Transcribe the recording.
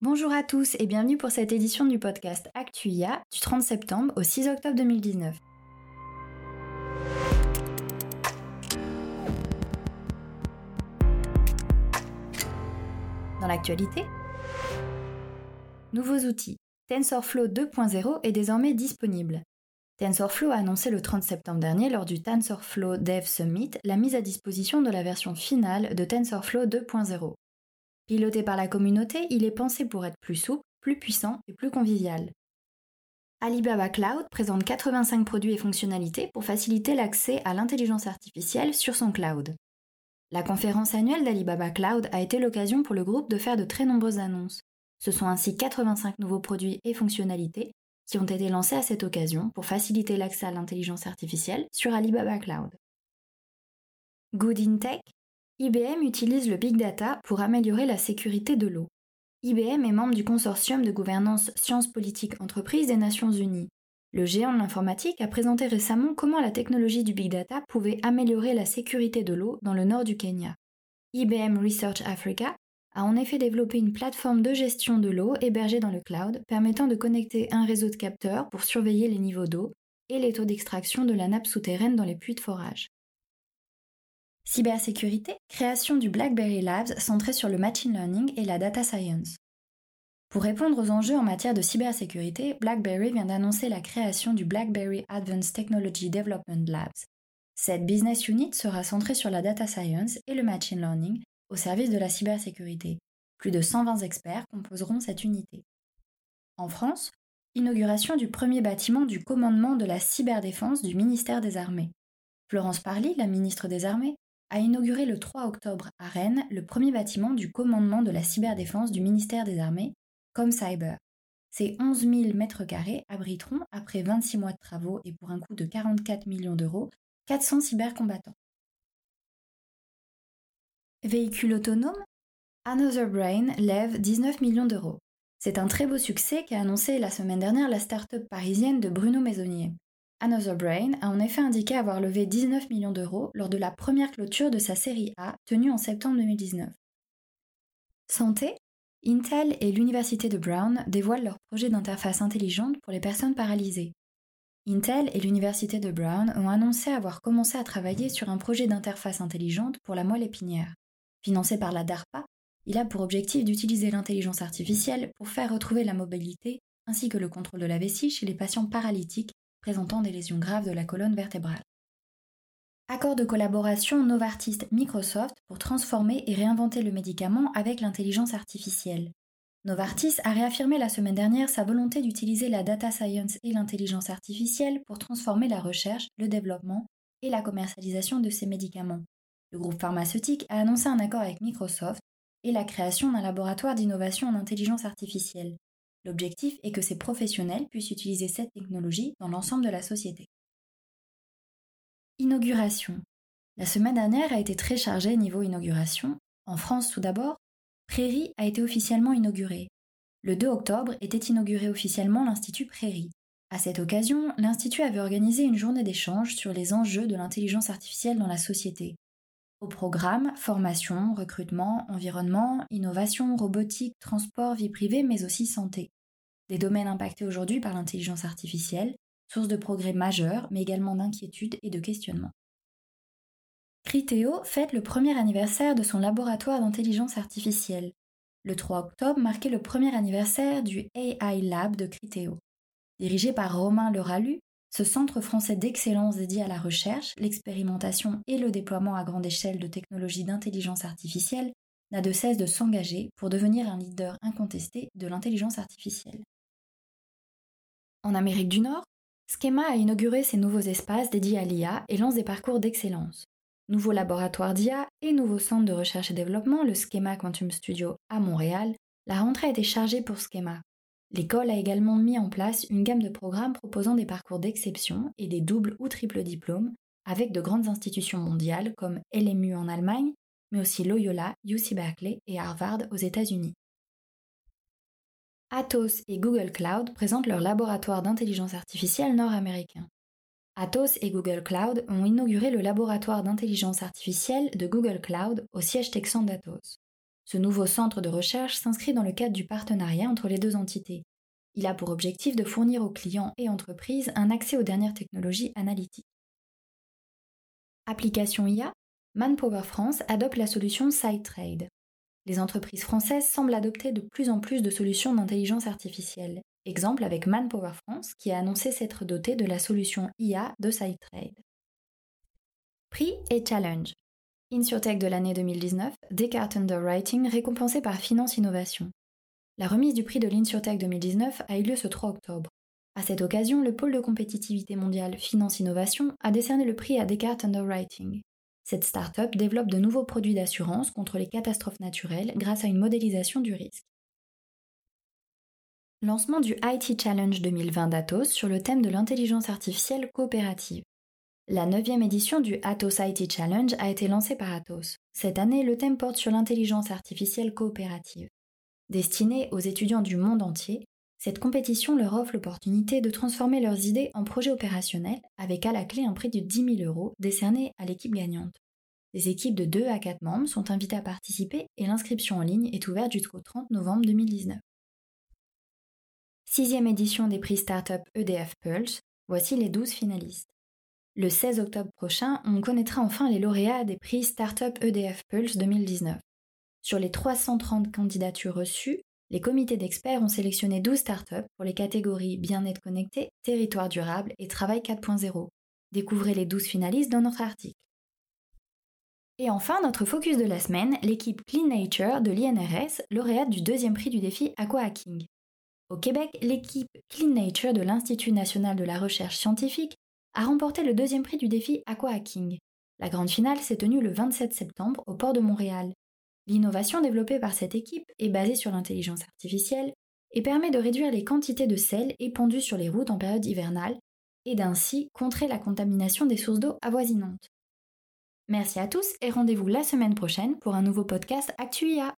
Bonjour à tous et bienvenue pour cette édition du podcast ActuIA du 30 septembre au 6 octobre 2019. Dans l'actualité, nouveaux outils. TensorFlow 2.0 est désormais disponible. TensorFlow a annoncé le 30 septembre dernier lors du TensorFlow Dev Summit la mise à disposition de la version finale de TensorFlow 2.0. Piloté par la communauté, il est pensé pour être plus souple, plus puissant et plus convivial. Alibaba Cloud présente 85 produits et fonctionnalités pour faciliter l'accès à l'intelligence artificielle sur son cloud. La conférence annuelle d'Alibaba Cloud a été l'occasion pour le groupe de faire de très nombreuses annonces. Ce sont ainsi 85 nouveaux produits et fonctionnalités qui ont été lancés à cette occasion pour faciliter l'accès à l'intelligence artificielle sur Alibaba Cloud. Good in Tech IBM utilise le big data pour améliorer la sécurité de l'eau. IBM est membre du consortium de gouvernance sciences politiques entreprises des Nations Unies. Le géant de l'informatique a présenté récemment comment la technologie du big data pouvait améliorer la sécurité de l'eau dans le nord du Kenya. IBM Research Africa a en effet développé une plateforme de gestion de l'eau hébergée dans le cloud permettant de connecter un réseau de capteurs pour surveiller les niveaux d'eau et les taux d'extraction de la nappe souterraine dans les puits de forage. Cybersécurité, création du BlackBerry Labs centré sur le machine learning et la data science. Pour répondre aux enjeux en matière de cybersécurité, BlackBerry vient d'annoncer la création du BlackBerry Advanced Technology Development Labs. Cette business unit sera centrée sur la data science et le machine learning au service de la cybersécurité. Plus de 120 experts composeront cette unité. En France, inauguration du premier bâtiment du commandement de la cyberdéfense du ministère des Armées. Florence Parly, la ministre des Armées, a inauguré le 3 octobre à Rennes le premier bâtiment du commandement de la cyberdéfense du ministère des Armées, comme Cyber. Ces 11 000 mètres carrés abriteront, après 26 mois de travaux et pour un coût de 44 millions d'euros, 400 cybercombattants. Véhicule autonome? Another Brain lève 19 millions d'euros. C'est un très beau succès qu'a annoncé la semaine dernière la start-up parisienne de Bruno Maisonnier. Another Brain a en effet indiqué avoir levé 19 millions d'euros lors de la première clôture de sa série A tenue en septembre 2019. Santé? Intel et l'Université de Brown dévoilent leur projet d'interface intelligente pour les personnes paralysées. Intel et l'Université de Brown ont annoncé avoir commencé à travailler sur un projet d'interface intelligente pour la moelle épinière. Financé par la DARPA, il a pour objectif d'utiliser l'intelligence artificielle pour faire retrouver la mobilité ainsi que le contrôle de la vessie chez les patients paralytiques présentant des lésions graves de la colonne vertébrale. Accord de collaboration Novartis-Microsoft pour transformer et réinventer le médicament avec l'intelligence artificielle. Novartis a réaffirmé la semaine dernière sa volonté d'utiliser la data science et l'intelligence artificielle pour transformer la recherche, le développement et la commercialisation de ces médicaments. Le groupe pharmaceutique a annoncé un accord avec Microsoft et la création d'un laboratoire d'innovation en intelligence artificielle. L'objectif est que ces professionnels puissent utiliser cette technologie dans l'ensemble de la société. Inauguration. La semaine dernière a été très chargée niveau inauguration. En France tout d'abord, Prairie a été officiellement inauguré. Le 2 octobre était inauguré officiellement l'Institut Prairie. À cette occasion, l'Institut avait organisé une journée d'échange sur les enjeux de l'intelligence artificielle dans la société. Au programme, formation, recrutement, environnement, innovation, robotique, transport, vie privée, mais aussi santé. Des domaines impactés aujourd'hui par l'intelligence artificielle, source de progrès majeurs, mais également d'inquiétudes et de questionnements. Criteo fête le premier anniversaire de son laboratoire d'intelligence artificielle. Le 3 octobre marquait le premier anniversaire du AI Lab de Criteo. Dirigé par Romain Leralu, ce centre français d'excellence dédié à la recherche, l'expérimentation et le déploiement à grande échelle de technologies d'intelligence artificielle n'a de cesse de s'engager pour devenir un leader incontesté de l'intelligence artificielle. En Amérique du Nord, Schema a inauguré ses nouveaux espaces dédiés à l'IA et lance des parcours d'excellence nouveau laboratoire d'IA et nouveau centre de recherche et développement, le Schema Quantum Studio à Montréal, la rentrée a été chargée pour Schema. L'école a également mis en place une gamme de programmes proposant des parcours d'exception et des doubles ou triples diplômes avec de grandes institutions mondiales comme LMU en Allemagne, mais aussi Loyola, UC Berkeley et Harvard aux États-Unis. Atos et Google Cloud présentent leur laboratoire d'intelligence artificielle nord-américain. Atos et Google Cloud ont inauguré le laboratoire d'intelligence artificielle de Google Cloud au siège texan d'Atos. Ce nouveau centre de recherche s'inscrit dans le cadre du partenariat entre les deux entités. Il a pour objectif de fournir aux clients et entreprises un accès aux dernières technologies analytiques. Application IA, Manpower France adopte la solution SideTrade. Les entreprises françaises semblent adopter de plus en plus de solutions d'intelligence artificielle. Exemple avec Manpower France qui a annoncé s'être doté de la solution IA de SideTrade. Prix et challenge. InsurTech de l'année 2019, Descartes Underwriting récompensé par Finance Innovation. La remise du prix de l'InsurTech 2019 a eu lieu ce 3 octobre. À cette occasion, le pôle de compétitivité mondiale Finance Innovation a décerné le prix à Descartes Underwriting. Cette start-up développe de nouveaux produits d'assurance contre les catastrophes naturelles grâce à une modélisation du risque. Lancement du IT Challenge 2020 d'Atos sur le thème de l'intelligence artificielle coopérative. La neuvième édition du Atos IT Challenge a été lancée par Atos. Cette année, le thème porte sur l'intelligence artificielle coopérative. Destinée aux étudiants du monde entier, cette compétition leur offre l'opportunité de transformer leurs idées en projets opérationnels avec à la clé un prix de 10 000 euros décerné à l'équipe gagnante. Des équipes de 2 à 4 membres sont invitées à participer et l'inscription en ligne est ouverte jusqu'au 30 novembre 2019. Sixième édition des prix Startup EDF Pulse, voici les 12 finalistes. Le 16 octobre prochain, on connaîtra enfin les lauréats des prix Startup EDF Pulse 2019. Sur les 330 candidatures reçues, les comités d'experts ont sélectionné 12 startups pour les catégories bien-être connecté, territoire durable et travail 4.0. Découvrez les 12 finalistes dans notre article. Et enfin, notre focus de la semaine, l'équipe Clean Nature de l'INRS, lauréate du deuxième prix du défi Aqua Hacking. Au Québec, l'équipe Clean Nature de l'Institut national de la recherche scientifique a remporté le deuxième prix du défi Aqua Hacking. La grande finale s'est tenue le 27 septembre au port de Montréal. L'innovation développée par cette équipe est basée sur l'intelligence artificielle et permet de réduire les quantités de sel épandues sur les routes en période hivernale et d'ainsi contrer la contamination des sources d'eau avoisinantes. Merci à tous et rendez-vous la semaine prochaine pour un nouveau podcast ActuIA.